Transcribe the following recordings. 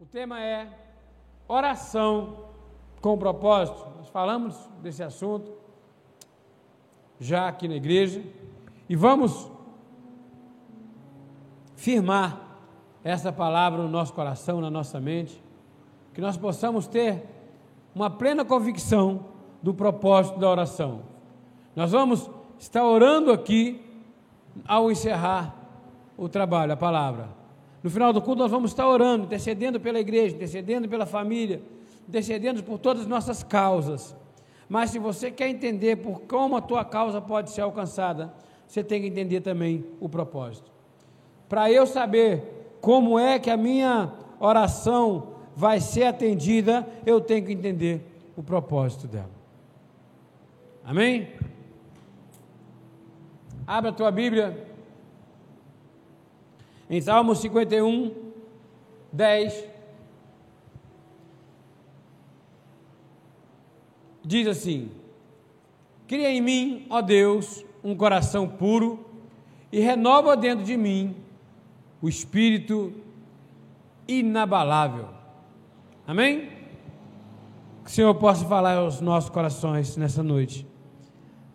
O tema é oração com propósito. Nós falamos desse assunto já aqui na igreja e vamos firmar essa palavra no nosso coração, na nossa mente, que nós possamos ter uma plena convicção do propósito da oração. Nós vamos estar orando aqui ao encerrar o trabalho, a palavra. No final do culto, nós vamos estar orando, intercedendo pela igreja, intercedendo pela família, intercedendo por todas as nossas causas. Mas se você quer entender por como a tua causa pode ser alcançada, você tem que entender também o propósito. Para eu saber como é que a minha oração vai ser atendida, eu tenho que entender o propósito dela. Amém? Abra a tua Bíblia em Salmo 51, 10, diz assim: Cria em mim, ó Deus, um coração puro e renova dentro de mim o espírito inabalável. Amém? Que o Senhor possa falar aos nossos corações nessa noite.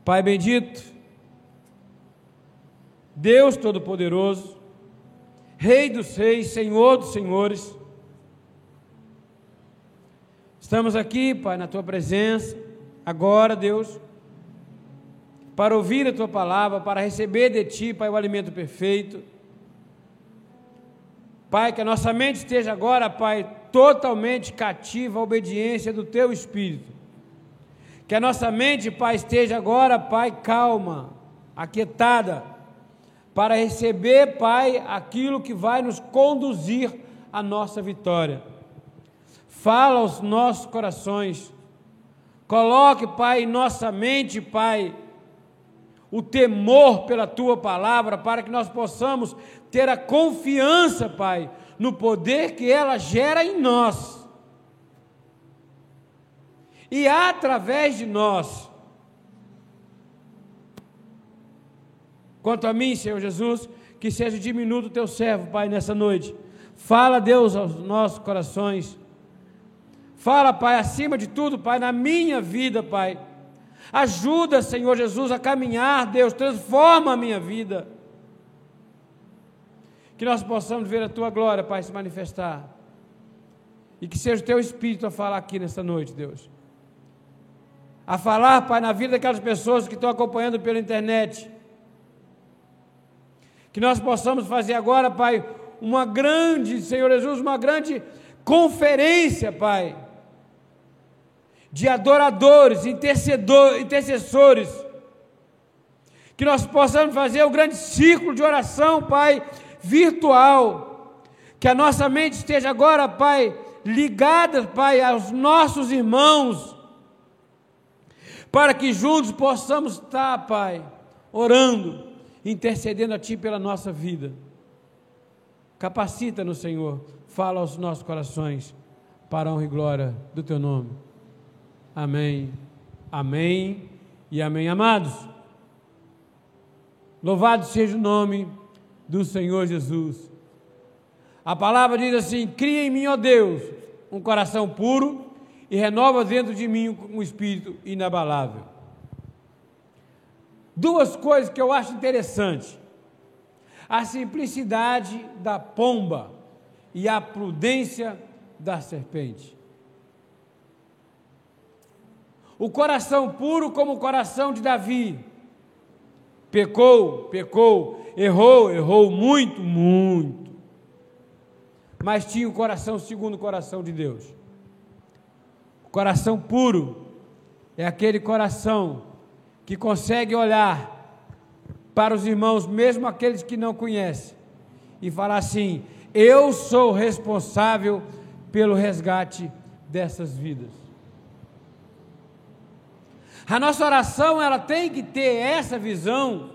Pai bendito, Deus Todo-Poderoso, Rei dos Reis, Senhor dos Senhores. Estamos aqui, Pai, na Tua presença, agora, Deus, para ouvir a Tua palavra, para receber de Ti, Pai, o alimento perfeito. Pai, que a nossa mente esteja agora, Pai, totalmente cativa à obediência do Teu Espírito. Que a nossa mente, Pai, esteja agora, Pai, calma, aquietada para receber, Pai, aquilo que vai nos conduzir à nossa vitória. Fala aos nossos corações, coloque, Pai, em nossa mente, Pai, o temor pela tua palavra, para que nós possamos ter a confiança, Pai, no poder que ela gera em nós. E através de nós, Quanto a mim, Senhor Jesus, que seja diminuto o teu servo, Pai, nessa noite. Fala, Deus, aos nossos corações. Fala, Pai, acima de tudo, Pai, na minha vida, Pai. Ajuda, Senhor Jesus, a caminhar, Deus, transforma a minha vida. Que nós possamos ver a tua glória, Pai, se manifestar. E que seja o teu espírito a falar aqui nessa noite, Deus. A falar, Pai, na vida daquelas pessoas que estão acompanhando pela internet que nós possamos fazer agora, Pai, uma grande, Senhor Jesus, uma grande conferência, Pai, de adoradores, intercessores, que nós possamos fazer o um grande ciclo de oração, Pai, virtual, que a nossa mente esteja agora, Pai, ligada, Pai, aos nossos irmãos, para que juntos possamos estar, Pai, orando intercedendo a Ti pela nossa vida. Capacita-nos, Senhor, fala aos nossos corações, para a honra e glória do Teu nome. Amém, amém e amém. Amados, louvado seja o nome do Senhor Jesus. A palavra diz assim: Cria em mim, ó Deus, um coração puro e renova dentro de mim um espírito inabalável. Duas coisas que eu acho interessante: a simplicidade da pomba e a prudência da serpente. O coração puro, como o coração de Davi, pecou, pecou, errou, errou muito, muito, mas tinha o coração segundo o coração de Deus. O coração puro é aquele coração que consegue olhar para os irmãos, mesmo aqueles que não conhecem, e falar assim: eu sou responsável pelo resgate dessas vidas. A nossa oração ela tem que ter essa visão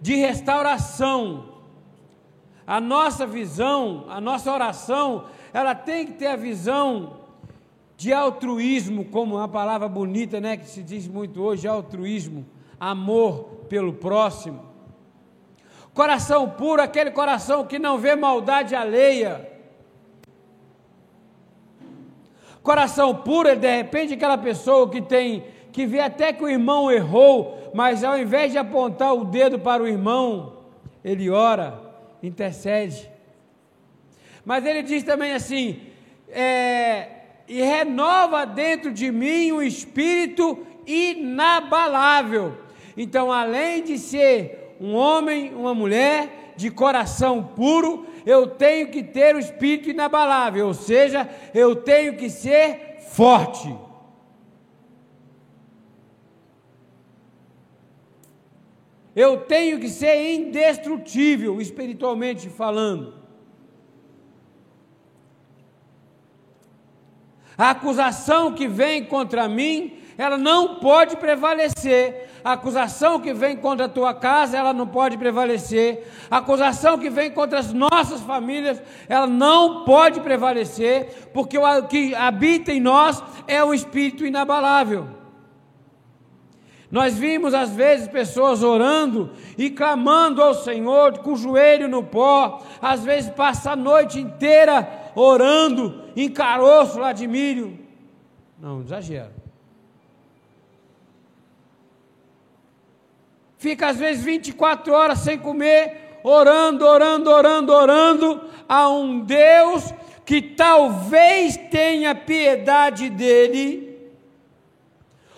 de restauração. A nossa visão, a nossa oração, ela tem que ter a visão de altruísmo, como uma palavra bonita, né, que se diz muito hoje, altruísmo, amor pelo próximo. Coração puro, aquele coração que não vê maldade alheia, Coração puro, de repente, aquela pessoa que tem, que vê até que o irmão errou, mas ao invés de apontar o dedo para o irmão, ele ora, intercede. Mas ele diz também assim: é, e renova dentro de mim um espírito inabalável. Então, além de ser um homem, uma mulher de coração puro, eu tenho que ter o espírito inabalável, ou seja, eu tenho que ser forte. Eu tenho que ser indestrutível, espiritualmente falando. A acusação que vem contra mim, ela não pode prevalecer. A acusação que vem contra a tua casa, ela não pode prevalecer. A acusação que vem contra as nossas famílias, ela não pode prevalecer, porque o que habita em nós é o espírito inabalável. Nós vimos às vezes pessoas orando e clamando ao Senhor com o joelho no pó, às vezes passa a noite inteira orando em caroço lá de milho. Não, exagero. Fica às vezes 24 horas sem comer, orando, orando, orando, orando a um Deus que talvez tenha piedade dele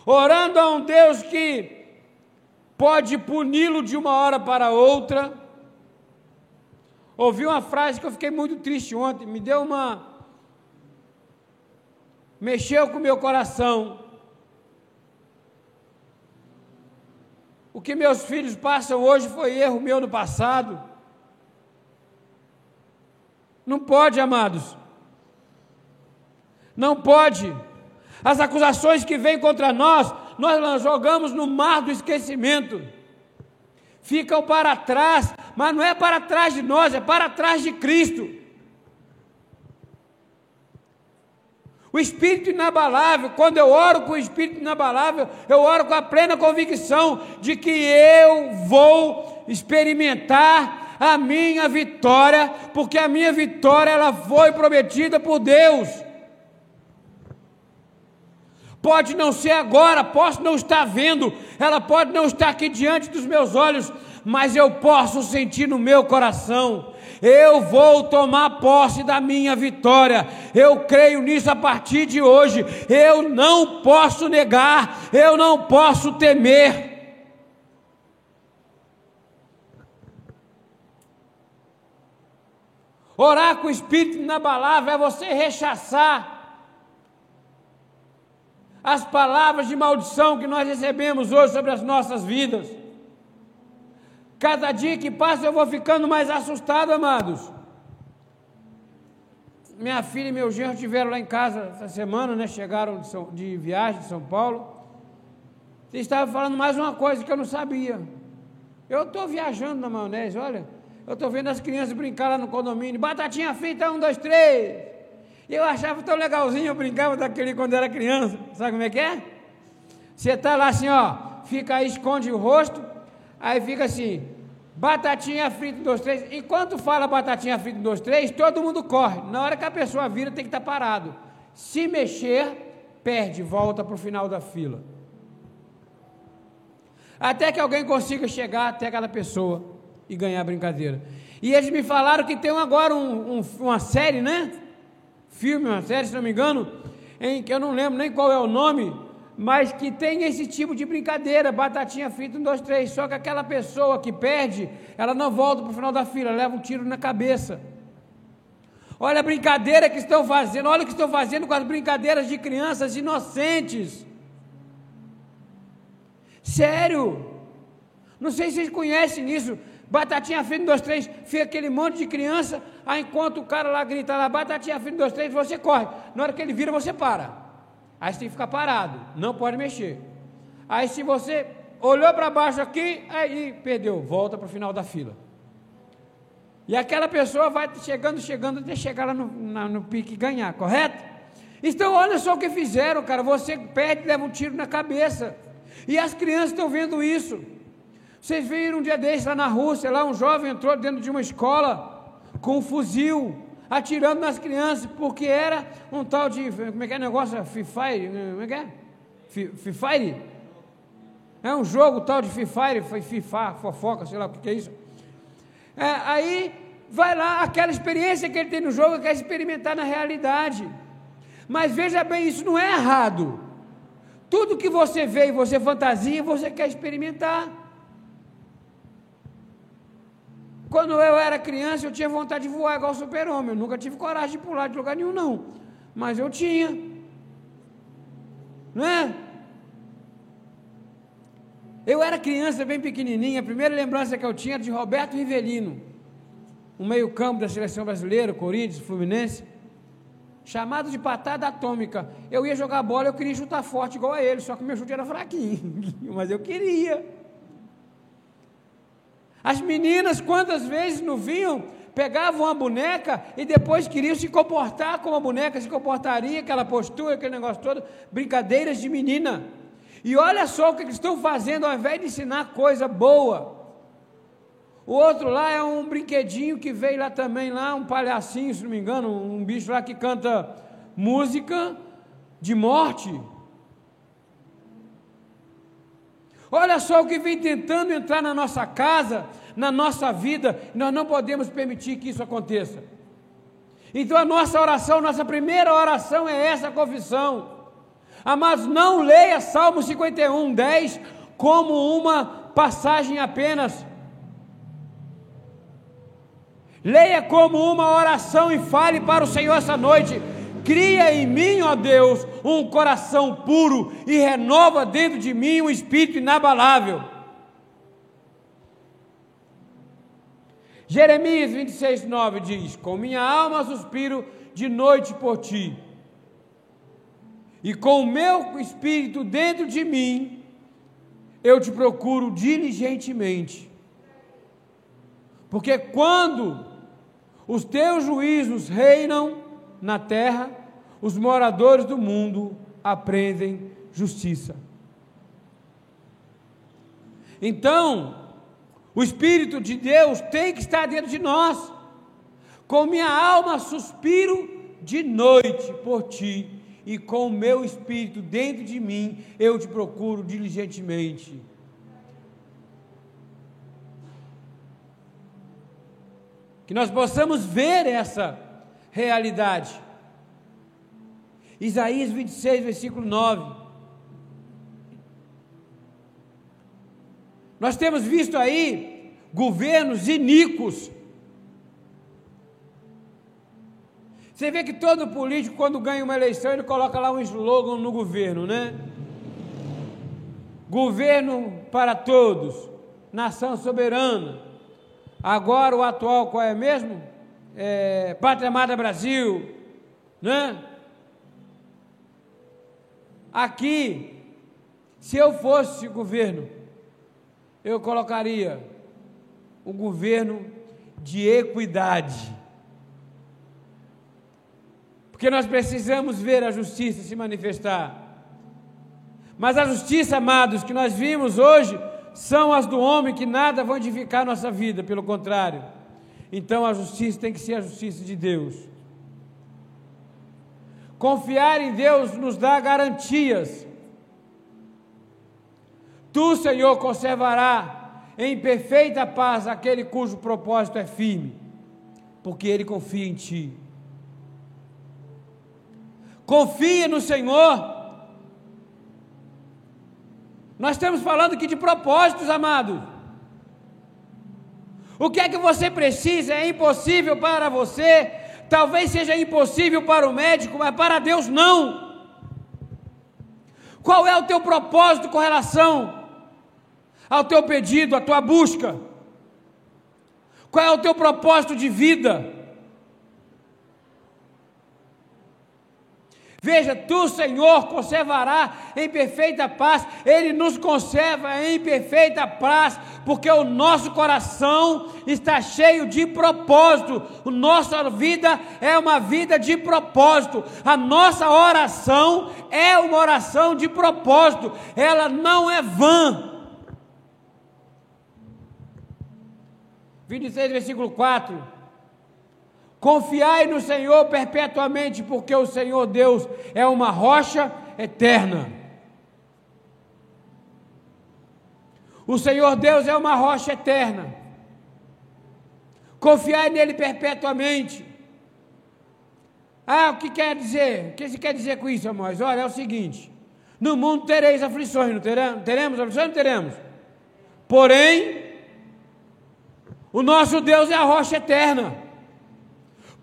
orando a um Deus que pode puni-lo de uma hora para outra. Ouvi uma frase que eu fiquei muito triste ontem, me deu uma. mexeu com o meu coração. O que meus filhos passam hoje foi erro meu no passado. Não pode, amados. Não pode. As acusações que vêm contra nós, nós jogamos no mar do esquecimento. Ficam para trás, mas não é para trás de nós, é para trás de Cristo. O espírito inabalável, quando eu oro com o espírito inabalável, eu oro com a plena convicção de que eu vou experimentar a minha vitória, porque a minha vitória ela foi prometida por Deus. Pode não ser agora, posso não estar vendo, ela pode não estar aqui diante dos meus olhos, mas eu posso sentir no meu coração. Eu vou tomar posse da minha vitória. Eu creio nisso a partir de hoje. Eu não posso negar, eu não posso temer. Orar com o espírito inabalável é você rechaçar as palavras de maldição que nós recebemos hoje sobre as nossas vidas. Cada dia que passa eu vou ficando mais assustado, amados. Minha filha e meu genro estiveram lá em casa essa semana, né? Chegaram de, São, de viagem de São Paulo. Eles estavam falando mais uma coisa que eu não sabia. Eu estou viajando na maionese, olha. Eu estou vendo as crianças brincar lá no condomínio. Batatinha frita, um, dois, três. Eu achava tão legalzinho, eu brincava daquele quando era criança. Sabe como é que é? Você está lá assim, ó, fica aí, esconde o rosto, aí fica assim, batatinha frita, dois, três. Enquanto fala batatinha frita, dois, três, todo mundo corre. Na hora que a pessoa vira, tem que estar tá parado. Se mexer, perde, volta para o final da fila. Até que alguém consiga chegar até aquela pessoa e ganhar a brincadeira. E eles me falaram que tem agora um, um, uma série, né? Filme, uma série, se não me engano, em que eu não lembro nem qual é o nome, mas que tem esse tipo de brincadeira, batatinha frita, um, dois, três. Só que aquela pessoa que perde, ela não volta para o final da fila, leva um tiro na cabeça. Olha a brincadeira que estão fazendo, olha o que estão fazendo com as brincadeiras de crianças inocentes. Sério. Não sei se vocês conhecem isso. Batatinha frita, um, dois, três, fica aquele monte de criança, aí enquanto o cara lá grita lá, batatinha frita, um, dois, três, você corre. Na hora que ele vira, você para. Aí você tem que ficar parado, não pode mexer. Aí se você olhou para baixo aqui, aí perdeu, volta para o final da fila. E aquela pessoa vai chegando, chegando, até chegar lá no, na, no pique e ganhar, correto? Então olha só o que fizeram, cara. Você perde, leva um tiro na cabeça. E as crianças estão vendo isso. Vocês viram um dia desse lá na Rússia, lá um jovem entrou dentro de uma escola com um fuzil, atirando nas crianças, porque era um tal de, como é que é o negócio? Fifire, como é que é? Fifire? É um jogo tal de Fifire, foi FIFA, fofoca, sei lá o que é isso. É, aí vai lá, aquela experiência que ele tem no jogo, quer experimentar na realidade. Mas veja bem, isso não é errado. Tudo que você vê e você fantasia, você quer experimentar. Quando eu era criança, eu tinha vontade de voar igual super-homem. Eu nunca tive coragem de pular de lugar nenhum, não. Mas eu tinha. Não é? Eu era criança bem pequenininha. A primeira lembrança que eu tinha era de Roberto Rivelino, um meio-campo da seleção brasileira, Corinthians, Fluminense, chamado de patada atômica. Eu ia jogar bola, eu queria chutar forte igual a ele, só que meu chute era fraquinho. Mas eu queria. As meninas, quantas vezes não vinham, pegavam a boneca e depois queriam se comportar como a boneca se comportaria, aquela postura, aquele negócio todo, brincadeiras de menina. E olha só o que eles estão fazendo, ao invés de ensinar coisa boa. O outro lá é um brinquedinho que veio lá também, lá, um palhacinho, se não me engano, um bicho lá que canta música de morte. Olha só o que vem tentando entrar na nossa casa, na nossa vida, nós não podemos permitir que isso aconteça. Então a nossa oração, nossa primeira oração é essa confissão. Amados, não leia Salmo 51, 10 como uma passagem apenas. Leia como uma oração e fale para o Senhor essa noite. Cria em mim, ó Deus, um coração puro e renova dentro de mim um espírito inabalável. Jeremias 26, 9 diz: Com minha alma suspiro de noite por ti, e com o meu espírito dentro de mim, eu te procuro diligentemente. Porque quando os teus juízos reinam, na terra, os moradores do mundo aprendem justiça. Então, o Espírito de Deus tem que estar dentro de nós. Com minha alma suspiro de noite por ti, e com o meu espírito dentro de mim, eu te procuro diligentemente. Que nós possamos ver essa realidade. Isaías 26, versículo 9. Nós temos visto aí governos iníquos. Você vê que todo político, quando ganha uma eleição, ele coloca lá um slogan no governo, né? Governo para todos, nação soberana. Agora o atual qual é mesmo? É, Pátria Amada Brasil, né? Aqui, se eu fosse governo, eu colocaria um governo de equidade. Porque nós precisamos ver a justiça se manifestar. Mas a justiça, amados, que nós vimos hoje, são as do homem que nada vão edificar nossa vida, pelo contrário. Então a justiça tem que ser a justiça de Deus. Confiar em Deus nos dá garantias. Tu, Senhor, conservará em perfeita paz aquele cujo propósito é firme, porque ele confia em ti. Confia no Senhor. Nós estamos falando aqui de propósitos, amados. O que é que você precisa é impossível para você, talvez seja impossível para o médico, mas para Deus não. Qual é o teu propósito com relação ao teu pedido, à tua busca? Qual é o teu propósito de vida? Veja, tu, Senhor, conservará em perfeita paz, Ele nos conserva em perfeita paz, porque o nosso coração está cheio de propósito, a nossa vida é uma vida de propósito, a nossa oração é uma oração de propósito, ela não é vã. 26, versículo 4: Confiai no Senhor perpetuamente, porque o Senhor Deus é uma rocha eterna. O Senhor Deus é uma rocha eterna. Confiai nele perpetuamente. Ah, o que quer dizer? O que você quer dizer com isso, Amós? Olha, é o seguinte: no mundo tereis aflições, não teremos? Teremos aflições? Não teremos. Porém, o nosso Deus é a rocha eterna.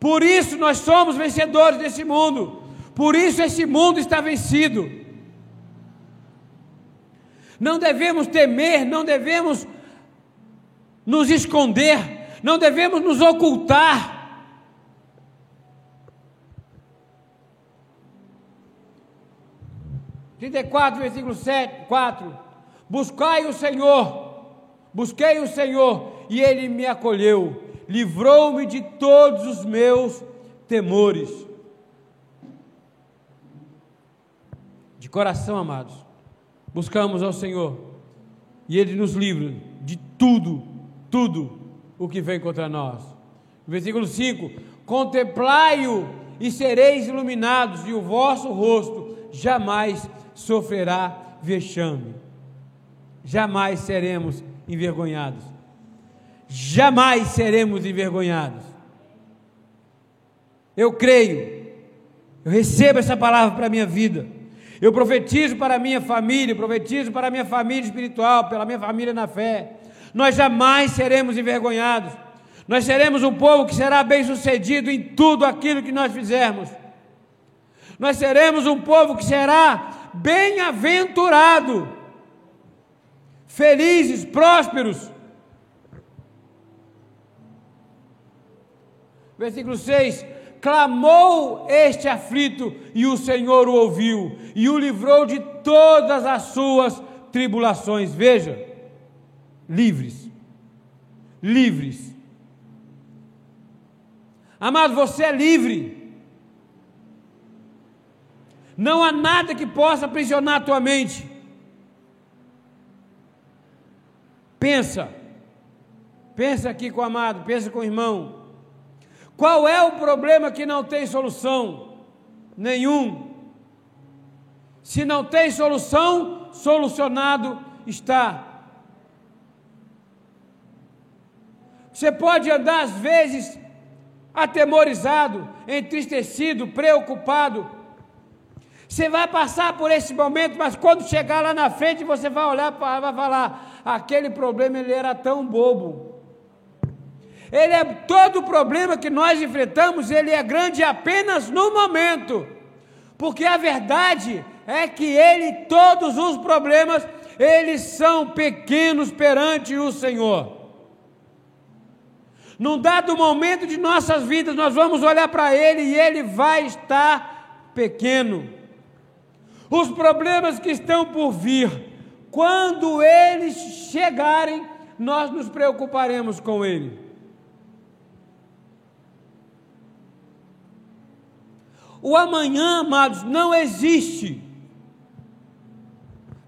Por isso nós somos vencedores desse mundo. Por isso esse mundo está vencido. Não devemos temer, não devemos nos esconder, não devemos nos ocultar. Trinta e quatro, versículo 7, 4. Buscai o Senhor, busquei o Senhor, e Ele me acolheu, livrou-me de todos os meus temores. De coração, amados, buscamos ao Senhor, e Ele nos livra de tudo, tudo o que vem contra nós. Versículo 5: Contemplai-o e sereis iluminados, e o vosso rosto jamais sofrerá vexame. Jamais seremos envergonhados. Jamais seremos envergonhados. Eu creio, eu recebo essa palavra para a minha vida. Eu profetizo para a minha família, profetizo para a minha família espiritual, pela minha família na fé. Nós jamais seremos envergonhados. Nós seremos um povo que será bem sucedido em tudo aquilo que nós fizermos. Nós seremos um povo que será bem-aventurado, felizes, prósperos. Versículo 6: Clamou este aflito, e o Senhor o ouviu, e o livrou de todas as suas tribulações. Veja, livres, livres. Amado, você é livre. Não há nada que possa aprisionar a tua mente. Pensa, pensa aqui com o amado, pensa com o irmão. Qual é o problema que não tem solução? Nenhum. Se não tem solução, solucionado está. Você pode andar às vezes atemorizado, entristecido, preocupado. Você vai passar por esse momento, mas quando chegar lá na frente, você vai olhar para vai falar: aquele problema ele era tão bobo. Ele é todo o problema que nós enfrentamos, ele é grande apenas no momento. Porque a verdade é que ele todos os problemas, eles são pequenos perante o Senhor. Num dado momento de nossas vidas, nós vamos olhar para ele e ele vai estar pequeno. Os problemas que estão por vir, quando eles chegarem, nós nos preocuparemos com ele. O amanhã, amados, não existe.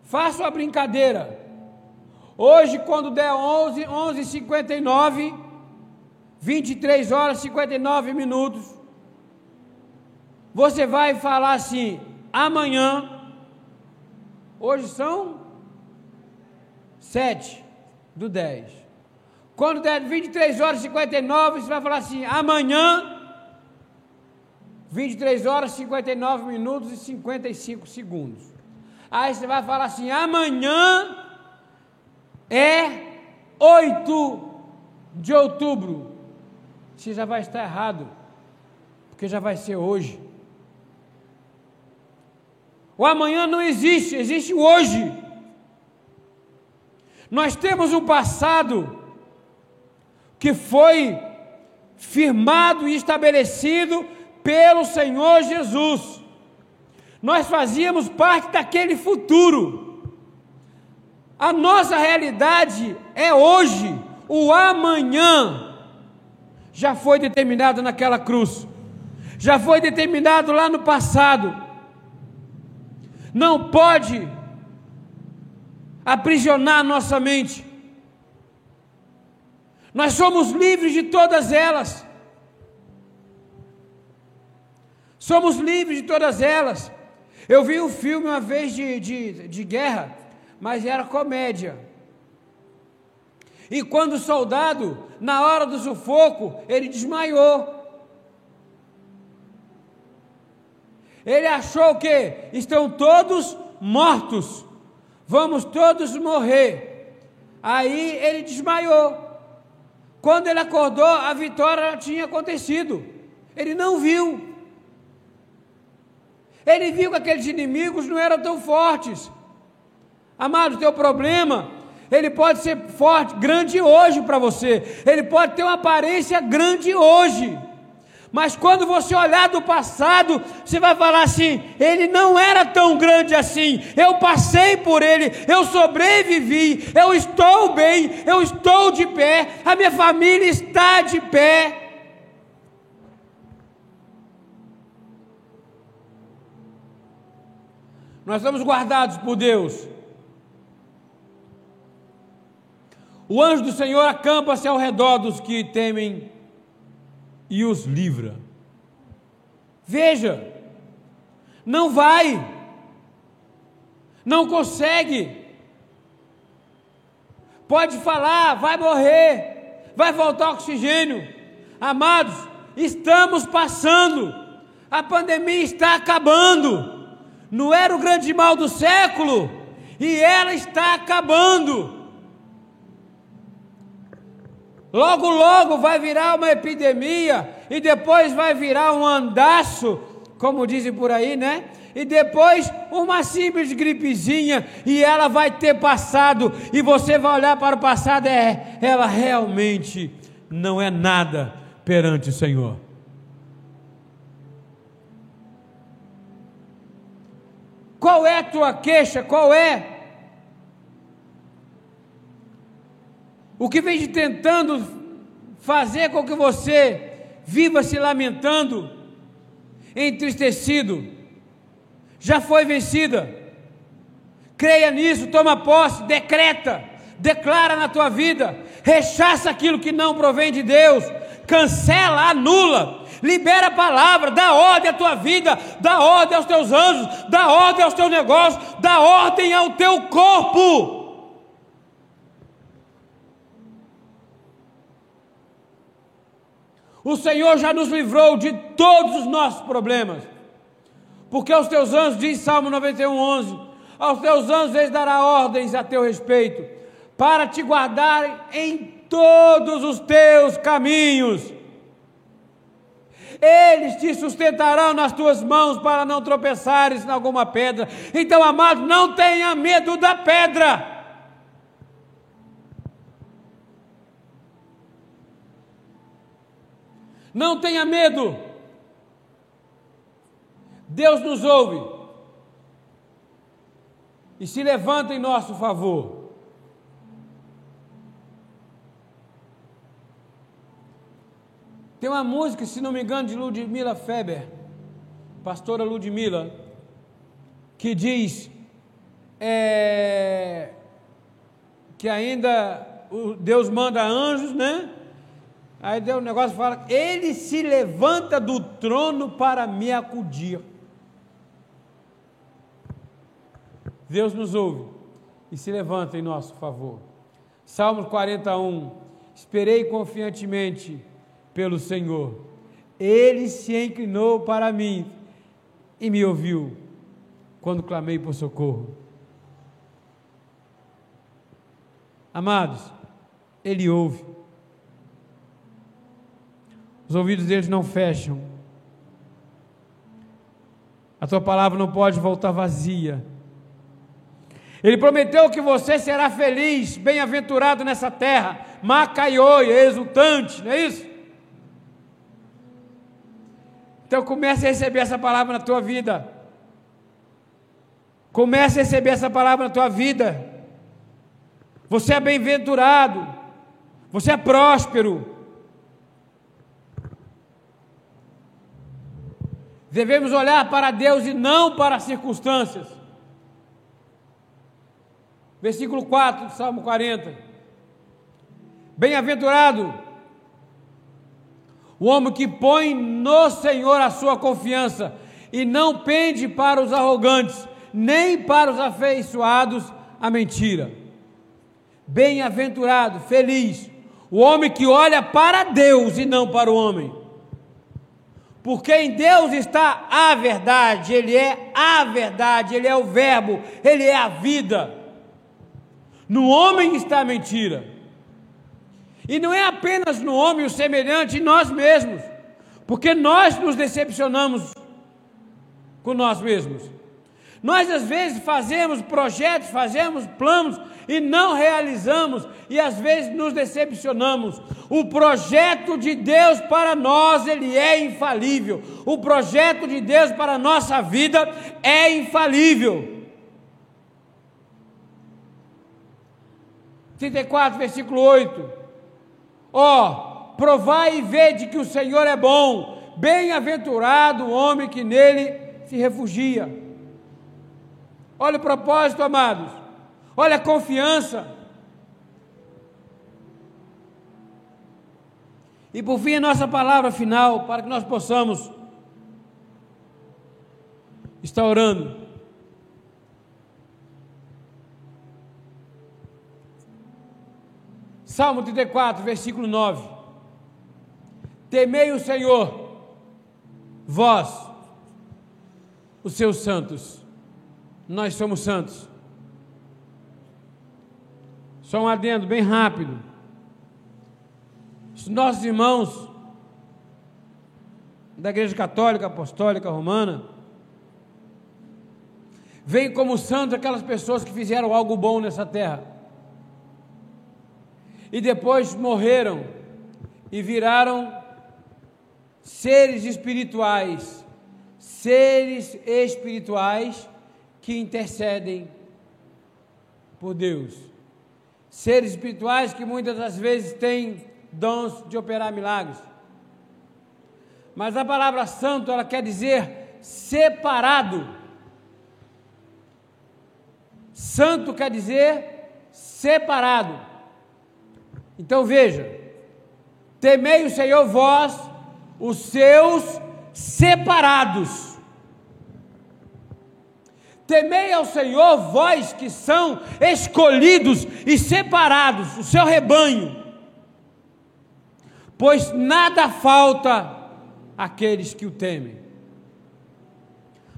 Faça a brincadeira. Hoje, quando der 11, 11 59 23 horas e 59 minutos, você vai falar assim: amanhã, hoje são 7 do 10. Quando der 23 horas e 59, você vai falar assim: amanhã 23 horas, 59 minutos e 55 segundos. Aí você vai falar assim: amanhã é 8 de outubro. Você já vai estar errado, porque já vai ser hoje. O amanhã não existe, existe o hoje. Nós temos um passado que foi firmado e estabelecido pelo Senhor Jesus. Nós fazíamos parte daquele futuro. A nossa realidade é hoje, o amanhã já foi determinado naquela cruz, já foi determinado lá no passado. Não pode aprisionar nossa mente. Nós somos livres de todas elas. Somos livres de todas elas. Eu vi um filme uma vez de, de, de guerra, mas era comédia. E quando o soldado, na hora do sufoco, ele desmaiou. Ele achou que estão todos mortos, vamos todos morrer. Aí ele desmaiou. Quando ele acordou, a vitória tinha acontecido. Ele não viu. Ele viu que aqueles inimigos não eram tão fortes. Amado, teu problema, ele pode ser forte, grande hoje para você. Ele pode ter uma aparência grande hoje. Mas quando você olhar do passado, você vai falar assim: ele não era tão grande assim. Eu passei por ele, eu sobrevivi, eu estou bem, eu estou de pé, a minha família está de pé. Nós estamos guardados por Deus. O anjo do Senhor acampa-se ao redor dos que temem e os livra. Veja, não vai, não consegue, pode falar, vai morrer, vai faltar oxigênio. Amados, estamos passando, a pandemia está acabando não era o grande mal do século, e ela está acabando. Logo, logo vai virar uma epidemia, e depois vai virar um andaço, como dizem por aí, né? E depois uma simples gripezinha, e ela vai ter passado, e você vai olhar para o passado, é, ela realmente não é nada perante o Senhor. Qual é a tua queixa? Qual é? O que vem te tentando fazer com que você viva se lamentando, entristecido, já foi vencida. Creia nisso, toma posse, decreta, declara na tua vida, rechaça aquilo que não provém de Deus, cancela, anula, libera a palavra, dá ordem à tua vida, dá ordem aos teus anjos, dá ordem aos teus negócios, dá ordem ao teu corpo. O Senhor já nos livrou de todos os nossos problemas, porque aos teus anjos, diz Salmo 91, 11: aos teus anjos eles dará ordens a teu respeito, para te guardarem em todos os teus caminhos. Eles te sustentarão nas tuas mãos para não tropeçares em alguma pedra. Então, amado, não tenha medo da pedra. Não tenha medo. Deus nos ouve e se levanta em nosso favor. Tem uma música, se não me engano, de Ludmila Feber, pastora Ludmila, que diz é, que ainda Deus manda anjos, né? Aí Deus o negócio fala, ele se levanta do trono para me acudir. Deus nos ouve e se levanta em nosso favor. Salmo 41. Esperei confiantemente pelo Senhor. Ele se inclinou para mim e me ouviu quando clamei por socorro. Amados, Ele ouve. Os ouvidos deles não fecham. A tua palavra não pode voltar vazia. Ele prometeu que você será feliz, bem-aventurado nessa terra, macaioi, exultante, não é isso? Então comece a receber essa palavra na tua vida. Comece a receber essa palavra na tua vida. Você é bem-aventurado. Você é próspero. Devemos olhar para Deus e não para as circunstâncias. Versículo 4 do Salmo 40. Bem-aventurado O homem que põe no Senhor a sua confiança e não pende para os arrogantes, nem para os afeiçoados a mentira. Bem-aventurado, feliz, o homem que olha para Deus e não para o homem. Porque em Deus está a verdade, Ele é a verdade, Ele é o Verbo, Ele é a vida. No homem está a mentira. E não é apenas no homem o semelhante, em nós mesmos, porque nós nos decepcionamos com nós mesmos. Nós às vezes fazemos projetos, fazemos planos e não realizamos, e às vezes nos decepcionamos. O projeto de Deus para nós, ele é infalível. O projeto de Deus para a nossa vida é infalível. 34, versículo 8. Ó, oh, provai e vede que o Senhor é bom, bem-aventurado o homem que nele se refugia. Olha o propósito, amados. Olha a confiança. E por fim, a nossa palavra final, para que nós possamos estar orando. Salmo 34, versículo 9. Temei o Senhor, vós, os seus santos. Nós somos santos. Só um adendo bem rápido. Os nossos irmãos da Igreja Católica, Apostólica, Romana, veem como santos aquelas pessoas que fizeram algo bom nessa terra e depois morreram e viraram seres espirituais, seres espirituais que intercedem por Deus seres espirituais que muitas das vezes têm dons de operar milagres. Mas a palavra santo, ela quer dizer separado. Santo quer dizer separado. Então veja: temei o Senhor vós, os seus separados. Temei ao Senhor, vós que são escolhidos e separados, o seu rebanho, pois nada falta àqueles que o temem.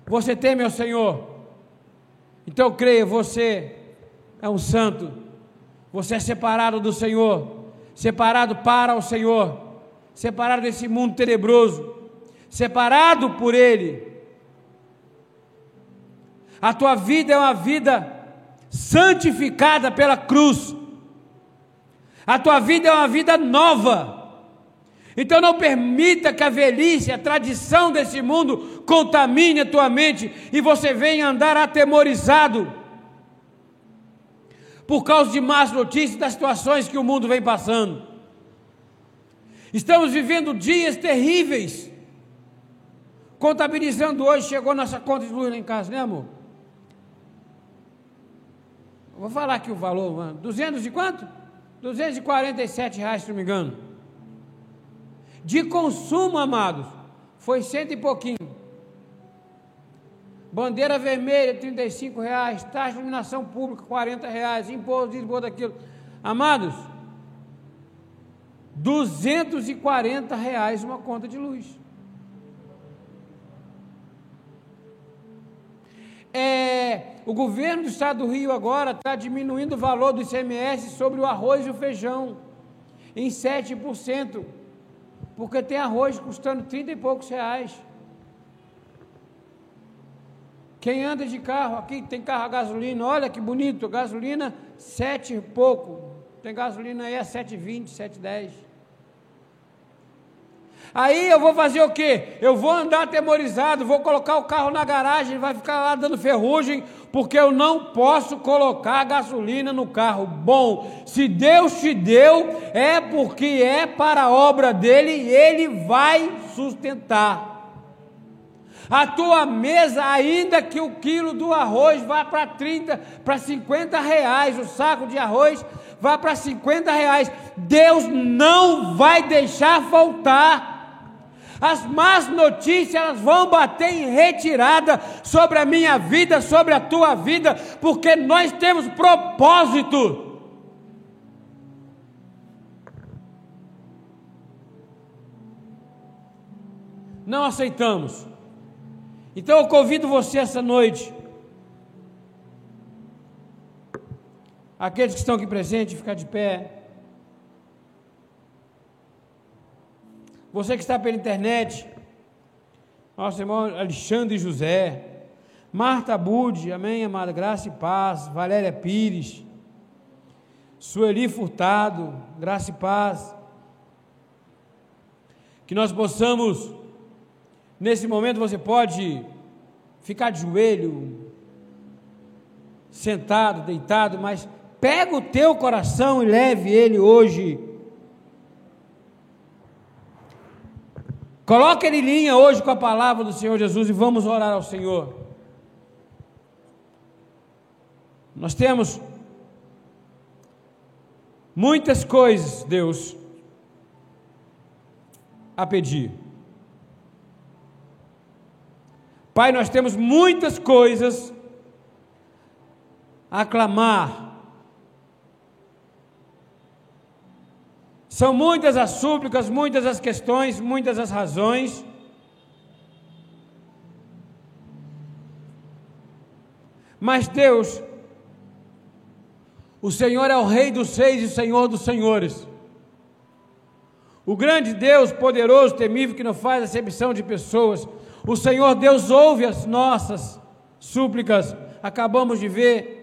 Você teme ao Senhor, então creia, você é um santo, você é separado do Senhor, separado para o Senhor, separado desse mundo tenebroso, separado por Ele a tua vida é uma vida santificada pela cruz. A tua vida é uma vida nova. Então não permita que a velhice, a tradição desse mundo contamine a tua mente e você venha andar atemorizado por causa de más notícias das situações que o mundo vem passando. Estamos vivendo dias terríveis. Contabilizando hoje, chegou nossa conta de luz lá em casa, né amor? Vou falar aqui o valor, mano. 200 e quanto? 247 reais, se não me engano. De consumo, amados, foi cento e pouquinho. Bandeira vermelha, 35 reais. Taxa de iluminação pública, 40 reais. Imposto, isso, imposto, aquilo. Amados, 240 reais uma conta de luz. É, o governo do estado do Rio agora está diminuindo o valor do ICMS sobre o arroz e o feijão em 7%, porque tem arroz custando 30 e poucos reais. Quem anda de carro, aqui tem carro a gasolina, olha que bonito, gasolina 7 e pouco. Tem gasolina aí a 7,20, 7,10. Aí eu vou fazer o quê? Eu vou andar atemorizado, vou colocar o carro na garagem, vai ficar lá dando ferrugem, porque eu não posso colocar gasolina no carro. Bom, se Deus te deu, é porque é para a obra dele e ele vai sustentar. A tua mesa, ainda que o quilo do arroz vá para 30, para 50 reais, o saco de arroz vá para 50 reais, Deus não vai deixar faltar. As más notícias elas vão bater em retirada sobre a minha vida, sobre a tua vida, porque nós temos propósito. Não aceitamos. Então eu convido você essa noite, aqueles que estão aqui presentes, ficar de pé. Você que está pela internet, nosso irmão Alexandre José, Marta Budi, amém, amada, graça e paz, Valéria Pires, Sueli Furtado, graça e paz, que nós possamos, nesse momento você pode ficar de joelho, sentado, deitado, mas pega o teu coração e leve ele hoje Coloque ele em linha hoje com a palavra do Senhor Jesus e vamos orar ao Senhor. Nós temos muitas coisas, Deus, a pedir. Pai, nós temos muitas coisas a clamar São muitas as súplicas, muitas as questões, muitas as razões. Mas Deus, o Senhor é o Rei dos Reis e o Senhor dos Senhores. O grande Deus, poderoso, temível, que não faz acepção de pessoas. O Senhor Deus ouve as nossas súplicas. Acabamos de ver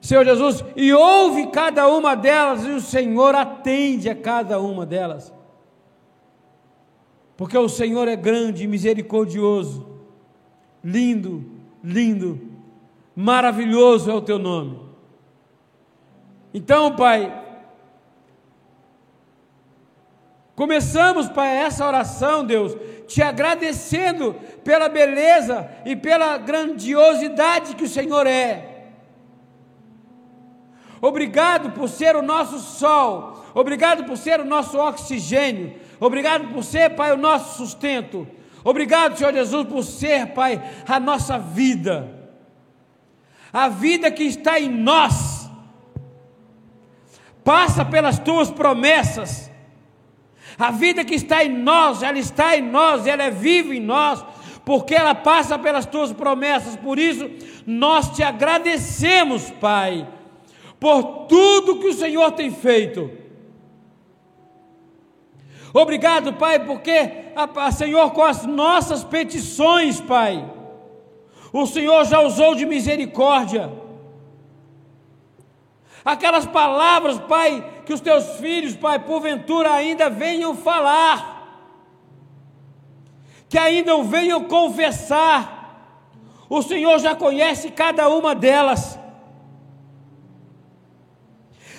Senhor Jesus, e ouve cada uma delas, e o Senhor atende a cada uma delas. Porque o Senhor é grande misericordioso, lindo, lindo, maravilhoso é o teu nome. Então, Pai, começamos, Pai, essa oração, Deus, te agradecendo pela beleza e pela grandiosidade que o Senhor é. Obrigado por ser o nosso sol. Obrigado por ser o nosso oxigênio. Obrigado por ser, Pai, o nosso sustento. Obrigado, Senhor Jesus, por ser, Pai, a nossa vida. A vida que está em nós. Passa pelas tuas promessas. A vida que está em nós, ela está em nós, ela é viva em nós, porque ela passa pelas tuas promessas. Por isso, nós te agradecemos, Pai por tudo que o Senhor tem feito. Obrigado, Pai, porque, a, a, Senhor, com as nossas petições, Pai, o Senhor já usou de misericórdia. Aquelas palavras, Pai, que os teus filhos, Pai, porventura ainda venham falar, que ainda venham confessar, o Senhor já conhece cada uma delas.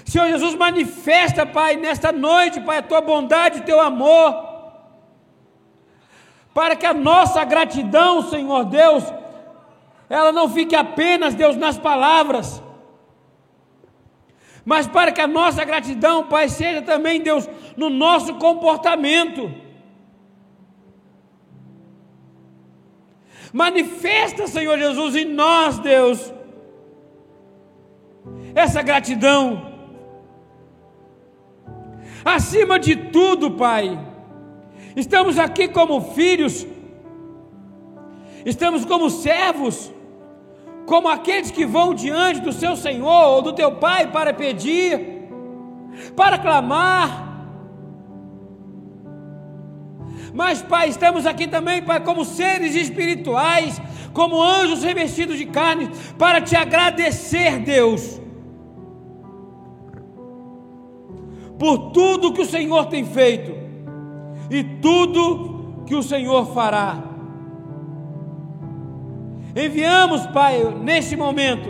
Senhor Jesus, manifesta, Pai, nesta noite, Pai, a tua bondade, o teu amor, para que a nossa gratidão, Senhor Deus, ela não fique apenas, Deus, nas palavras, mas para que a nossa gratidão, Pai, seja também, Deus, no nosso comportamento. Manifesta, Senhor Jesus, em nós, Deus, essa gratidão. Acima de tudo, Pai, estamos aqui como filhos, estamos como servos, como aqueles que vão diante do seu Senhor ou do teu Pai para pedir, para clamar. Mas, Pai, estamos aqui também, Pai, como seres espirituais, como anjos revestidos de carne, para te agradecer, Deus por tudo que o Senhor tem feito e tudo que o Senhor fará. Enviamos, Pai, neste momento,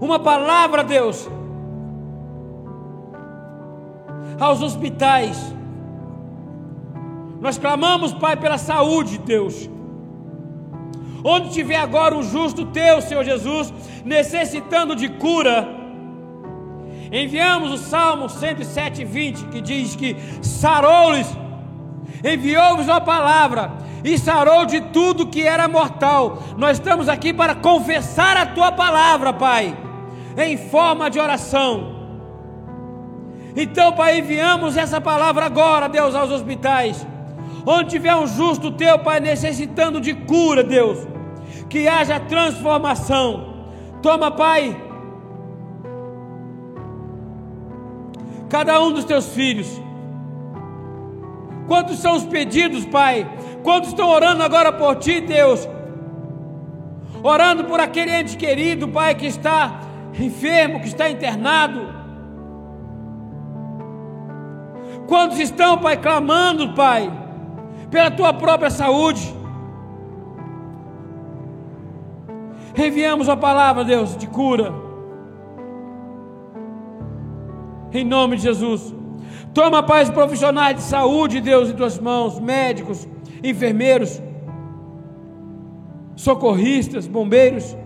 uma palavra, Deus, aos hospitais. Nós clamamos, Pai, pela saúde, Deus. Onde tiver agora um justo teu, Senhor Jesus, necessitando de cura, Enviamos o Salmo 107, 20, que diz que sarou-lhes, enviou-vos a palavra e sarou de tudo que era mortal. Nós estamos aqui para confessar a tua palavra, Pai, em forma de oração. Então, Pai, enviamos essa palavra agora, Deus, aos hospitais. Onde tiver um justo teu, Pai, necessitando de cura, Deus, que haja transformação. Toma, Pai, cada um dos teus filhos. Quantos são os pedidos, Pai? Quantos estão orando agora por ti, Deus? Orando por aquele ente querido, Pai, que está enfermo, que está internado Quantos estão, Pai, clamando, Pai, pela tua própria saúde? Enviamos a palavra, Deus, de cura. Em nome de Jesus. Toma, Pai, os profissionais de saúde, Deus, em tuas mãos, médicos, enfermeiros, socorristas, bombeiros,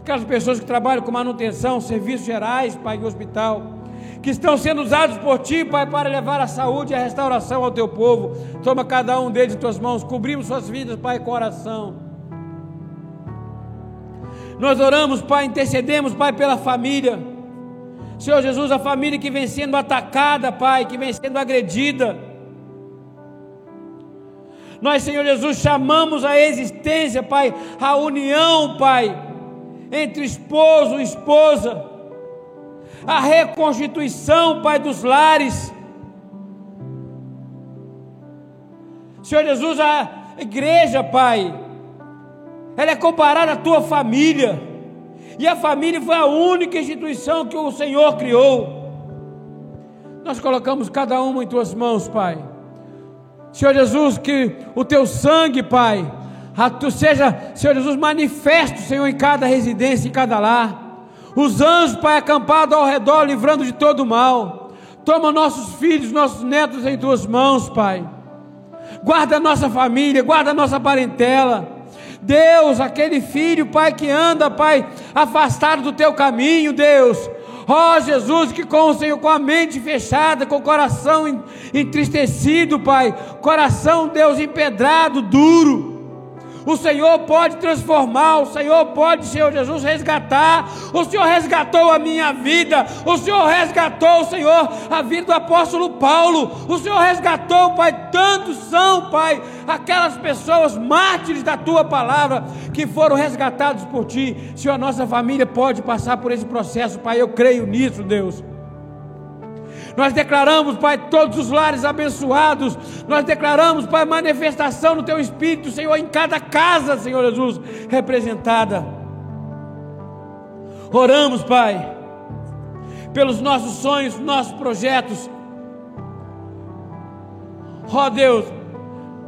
aquelas pessoas que trabalham com manutenção, serviços gerais, Pai, em hospital que estão sendo usados por ti, Pai, para levar a saúde e a restauração ao teu povo. Toma cada um deles em tuas mãos, cobrimos suas vidas, Pai, com oração. Nós oramos, Pai, intercedemos, Pai, pela família. Senhor Jesus, a família que vem sendo atacada, Pai, que vem sendo agredida. Nós, Senhor Jesus, chamamos a existência, Pai, a união, Pai, entre esposo e esposa a reconstituição, Pai, dos lares. Senhor Jesus, a igreja, Pai, ela é comparada à tua família, e a família foi a única instituição que o Senhor criou. Nós colocamos cada uma em tuas mãos, Pai. Senhor Jesus, que o teu sangue, Pai, tu seja, Senhor Jesus, manifesto, Senhor, em cada residência, em cada lar. Os anjos, Pai, acampados ao redor, livrando de todo mal. Toma nossos filhos, nossos netos em tuas mãos, Pai. Guarda a nossa família, guarda a nossa parentela. Deus, aquele filho, Pai, que anda, Pai, afastado do teu caminho, Deus. Ó oh, Jesus, que com o Senhor, com a mente fechada, com o coração entristecido, Pai, coração, Deus, empedrado, duro. O Senhor pode transformar, o Senhor pode, Senhor Jesus, resgatar. O Senhor resgatou a minha vida, o Senhor resgatou, Senhor, a vida do apóstolo Paulo. O Senhor resgatou, Pai. Tantos são, Pai, aquelas pessoas mártires da tua palavra que foram resgatados por ti. Senhor, a nossa família pode passar por esse processo, Pai. Eu creio nisso, Deus. Nós declaramos, Pai, todos os lares abençoados. Nós declaramos, Pai, manifestação do Teu Espírito, Senhor, em cada casa, Senhor Jesus, representada. Oramos, Pai, pelos nossos sonhos, nossos projetos. Ó oh, Deus,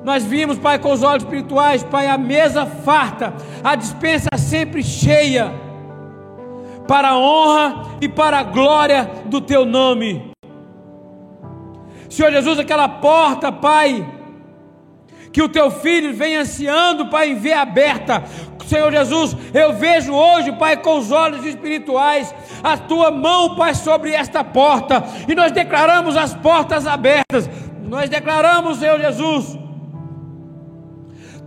nós vimos, Pai, com os olhos espirituais, Pai, a mesa farta, a dispensa sempre cheia, para a honra e para a glória do Teu nome. Senhor Jesus, aquela porta, Pai, que o teu filho vem ansiando, Pai, em ver aberta. Senhor Jesus, eu vejo hoje, Pai, com os olhos espirituais, a tua mão, Pai, sobre esta porta, e nós declaramos as portas abertas, nós declaramos, Senhor Jesus,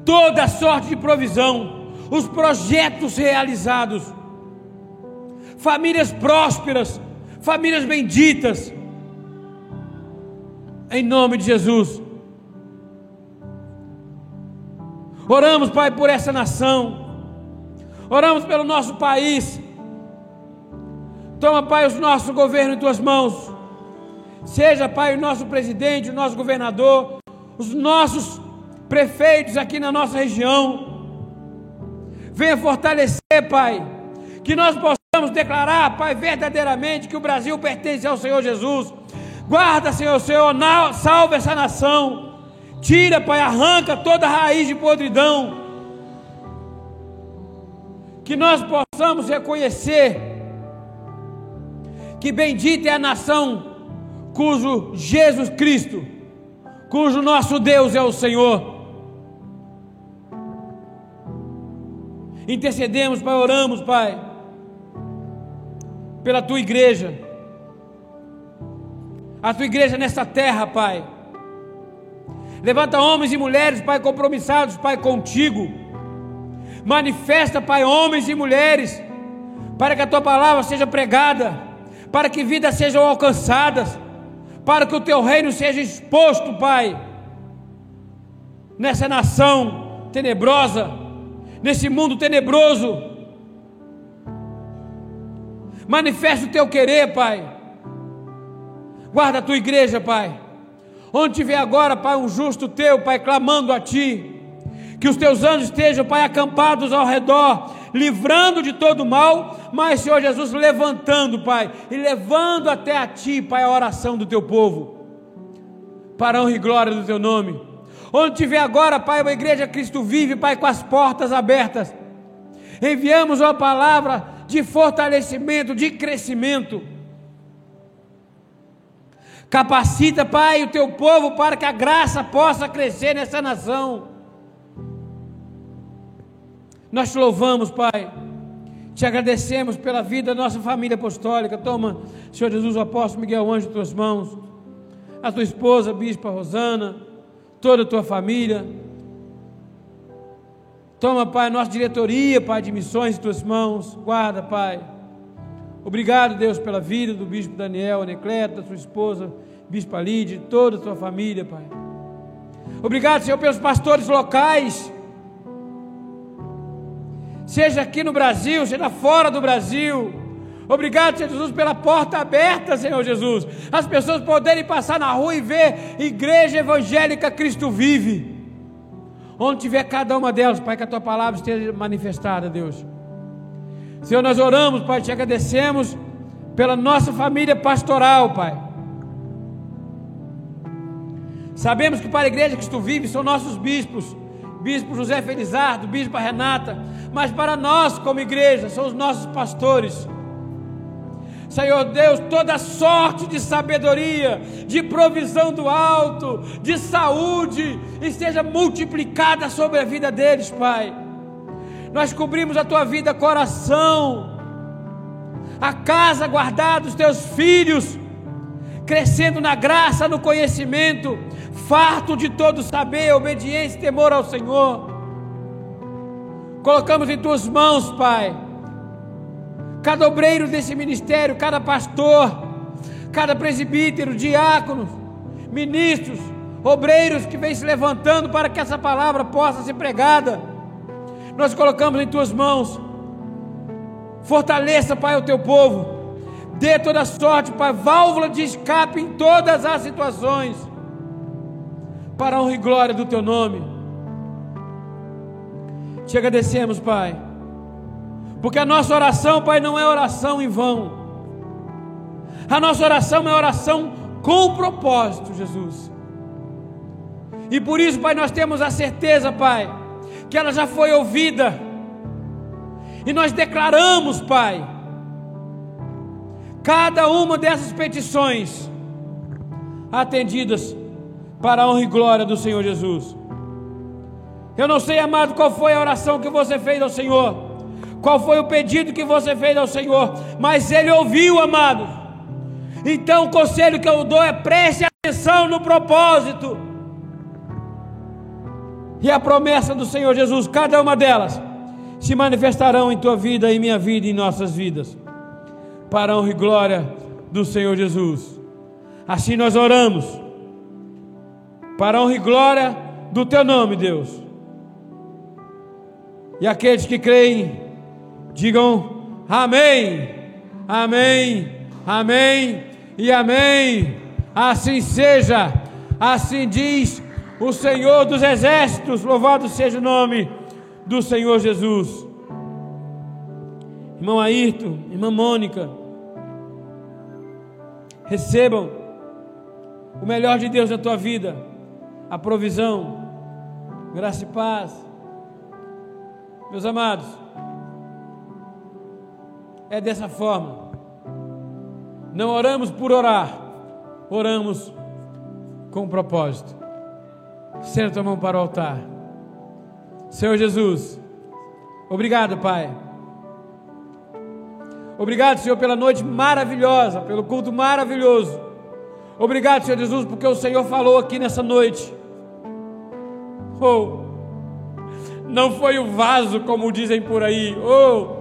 toda sorte de provisão, os projetos realizados, famílias prósperas, famílias benditas, em nome de Jesus. Oramos, Pai, por essa nação. Oramos pelo nosso país. Toma, Pai, o nosso governo em tuas mãos. Seja, Pai, o nosso presidente, o nosso governador, os nossos prefeitos aqui na nossa região. Venha fortalecer, Pai, que nós possamos declarar, Pai, verdadeiramente que o Brasil pertence ao Senhor Jesus Guarda, Senhor, Senhor, salva essa nação. Tira, Pai, arranca toda raiz de podridão. Que nós possamos reconhecer que bendita é a nação cujo Jesus Cristo, cujo nosso Deus é o Senhor. Intercedemos, Pai, oramos, Pai, pela tua igreja. A tua igreja nessa terra, Pai. Levanta homens e mulheres, Pai, compromissados, Pai, contigo. Manifesta, Pai, homens e mulheres, para que a tua palavra seja pregada, para que vidas sejam alcançadas, para que o teu reino seja exposto, Pai, nessa nação tenebrosa, nesse mundo tenebroso. Manifesta o teu querer, Pai. Guarda a tua igreja, Pai. Onde tiver agora, Pai, um justo teu, Pai, clamando a Ti. Que os teus anjos estejam, Pai, acampados ao redor, livrando de todo mal, mas, Senhor Jesus, levantando, Pai, e levando até a Ti, Pai, a oração do Teu povo, para a honra e glória do Teu nome. Onde tiver agora, Pai, uma igreja Cristo vive, Pai, com as portas abertas. Enviamos uma palavra de fortalecimento, de crescimento. Capacita, Pai, o teu povo para que a graça possa crescer nessa nação. Nós te louvamos, Pai. Te agradecemos pela vida da nossa família apostólica. Toma, Senhor Jesus, o apóstolo Miguel Anjo, em tuas mãos. A tua esposa, a bispa Rosana toda a tua família. Toma, Pai, nossa diretoria, Pai, de missões em tuas mãos. Guarda, Pai. Obrigado, Deus, pela vida do bispo Daniel, Anecleto, da sua esposa, bispa Lídia, toda a tua família, Pai. Obrigado, Senhor, pelos pastores locais. Seja aqui no Brasil, seja fora do Brasil Obrigado, Senhor Jesus, pela porta aberta, Senhor Jesus. As pessoas poderem passar na rua e ver Igreja Evangélica Cristo Vive. Onde tiver cada uma delas, Pai, que a tua palavra esteja manifestada, Deus. Senhor, nós oramos, Pai, te agradecemos pela nossa família pastoral, Pai. Sabemos que para a igreja que tu vive são nossos bispos, bispo José Felizardo, bispo Renata, mas para nós como igreja são os nossos pastores. Senhor Deus, toda sorte de sabedoria, de provisão do alto, de saúde, e seja multiplicada sobre a vida deles, Pai. Nós cobrimos a tua vida, coração, a casa guardada, os teus filhos, crescendo na graça, no conhecimento, farto de todo saber, obediência e temor ao Senhor. Colocamos em tuas mãos, Pai cada obreiro desse ministério, cada pastor, cada presbítero, diácono, ministros, obreiros que vem se levantando para que essa palavra possa ser pregada. Nós colocamos em tuas mãos. Fortaleça, Pai, o teu povo. Dê toda sorte, Pai, válvula de escape em todas as situações. Para a honra e glória do teu nome. Te agradecemos, Pai porque a nossa oração, Pai, não é oração em vão. A nossa oração é oração com propósito, Jesus. E por isso, Pai, nós temos a certeza, Pai, que ela já foi ouvida. E nós declaramos, Pai, cada uma dessas petições atendidas para a honra e glória do Senhor Jesus. Eu não sei, amado, qual foi a oração que você fez ao Senhor qual foi o pedido que você fez ao Senhor, mas Ele ouviu, amado. Então o conselho que eu dou é preste atenção no propósito. E a promessa do Senhor Jesus, cada uma delas, se manifestarão em tua vida, em minha vida, em nossas vidas, para a honra e glória do Senhor Jesus. Assim nós oramos, para a honra e glória do teu nome, Deus. E aqueles que creem, Digam amém, amém, amém e amém. Assim seja, assim diz o Senhor dos Exércitos. Louvado seja o nome do Senhor Jesus. Irmão Ayrton, irmã Mônica, recebam o melhor de Deus na tua vida, a provisão, graça e paz. Meus amados, é dessa forma. Não oramos por orar, oramos com propósito. Senta a mão para o altar. Senhor Jesus, obrigado, Pai. Obrigado, Senhor, pela noite maravilhosa, pelo culto maravilhoso. Obrigado, Senhor Jesus, porque o Senhor falou aqui nessa noite. Oh, não foi o vaso, como dizem por aí. Oh,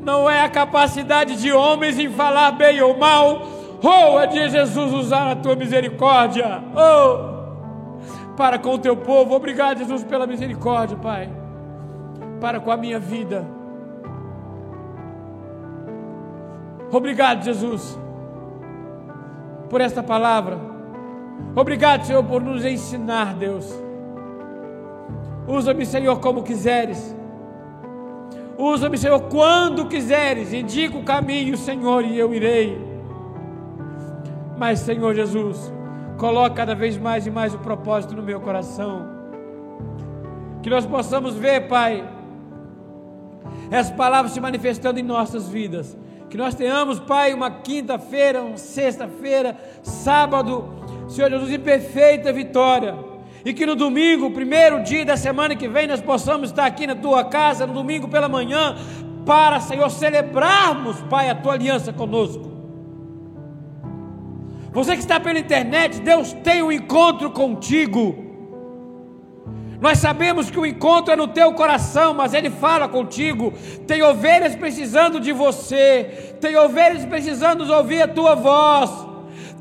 não é a capacidade de homens em falar bem ou mal. Oh, é Jesus usar a tua misericórdia. Oh, para com o teu povo. Obrigado, Jesus, pela misericórdia, Pai para com a minha vida. Obrigado, Jesus, por esta palavra. Obrigado, Senhor, por nos ensinar, Deus. Usa-me, Senhor, como quiseres. Usa-me, Senhor, quando quiseres. Indica o caminho, Senhor, e eu irei. Mas, Senhor Jesus, coloca cada vez mais e mais o propósito no meu coração. Que nós possamos ver, Pai, essas palavras se manifestando em nossas vidas. Que nós tenhamos, Pai, uma quinta-feira, uma sexta-feira, sábado, Senhor Jesus, em perfeita vitória. E que no domingo, primeiro dia da semana que vem, nós possamos estar aqui na tua casa, no domingo pela manhã, para, Senhor, celebrarmos, Pai, a tua aliança conosco. Você que está pela internet, Deus tem um encontro contigo. Nós sabemos que o encontro é no teu coração, mas Ele fala contigo. Tem ovelhas precisando de você, tem ovelhas precisando ouvir a tua voz,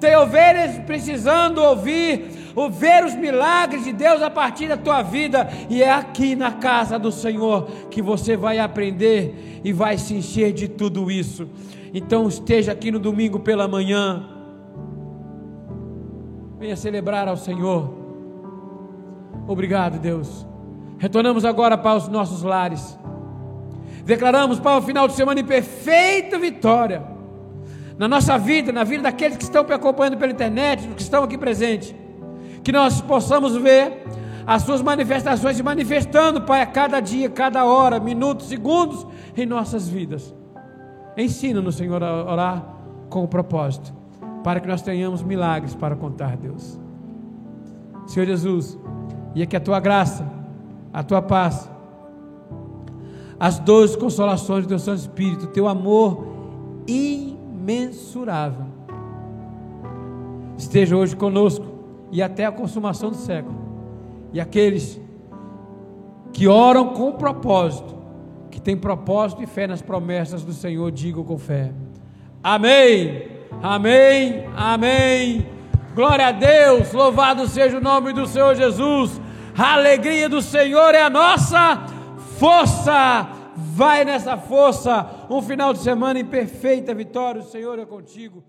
tem ovelhas precisando ouvir, ver os milagres de Deus a partir da tua vida, e é aqui na casa do Senhor que você vai aprender e vai se encher de tudo isso. Então esteja aqui no domingo pela manhã, venha celebrar ao Senhor Obrigado, Deus. Retornamos agora para os nossos lares. Declaramos para o final de semana em perfeita vitória. Na nossa vida, na vida daqueles que estão me acompanhando pela internet, que estão aqui presentes. Que nós possamos ver as suas manifestações se manifestando, Pai, a cada dia, cada hora, minutos, segundos em nossas vidas. Ensina-nos, Senhor, a orar com o propósito, para que nós tenhamos milagres para contar, Deus. Senhor Jesus, e é que a tua graça, a tua paz, as doze consolações do teu Santo Espírito, teu amor imensurável, esteja hoje conosco e até a consumação do século. E aqueles que oram com propósito, que têm propósito e fé nas promessas do Senhor, digam com fé: Amém, Amém, Amém. Glória a Deus, louvado seja o nome do Senhor Jesus. A alegria do Senhor é a nossa força. Vai nessa força. Um final de semana em perfeita vitória. O Senhor é contigo.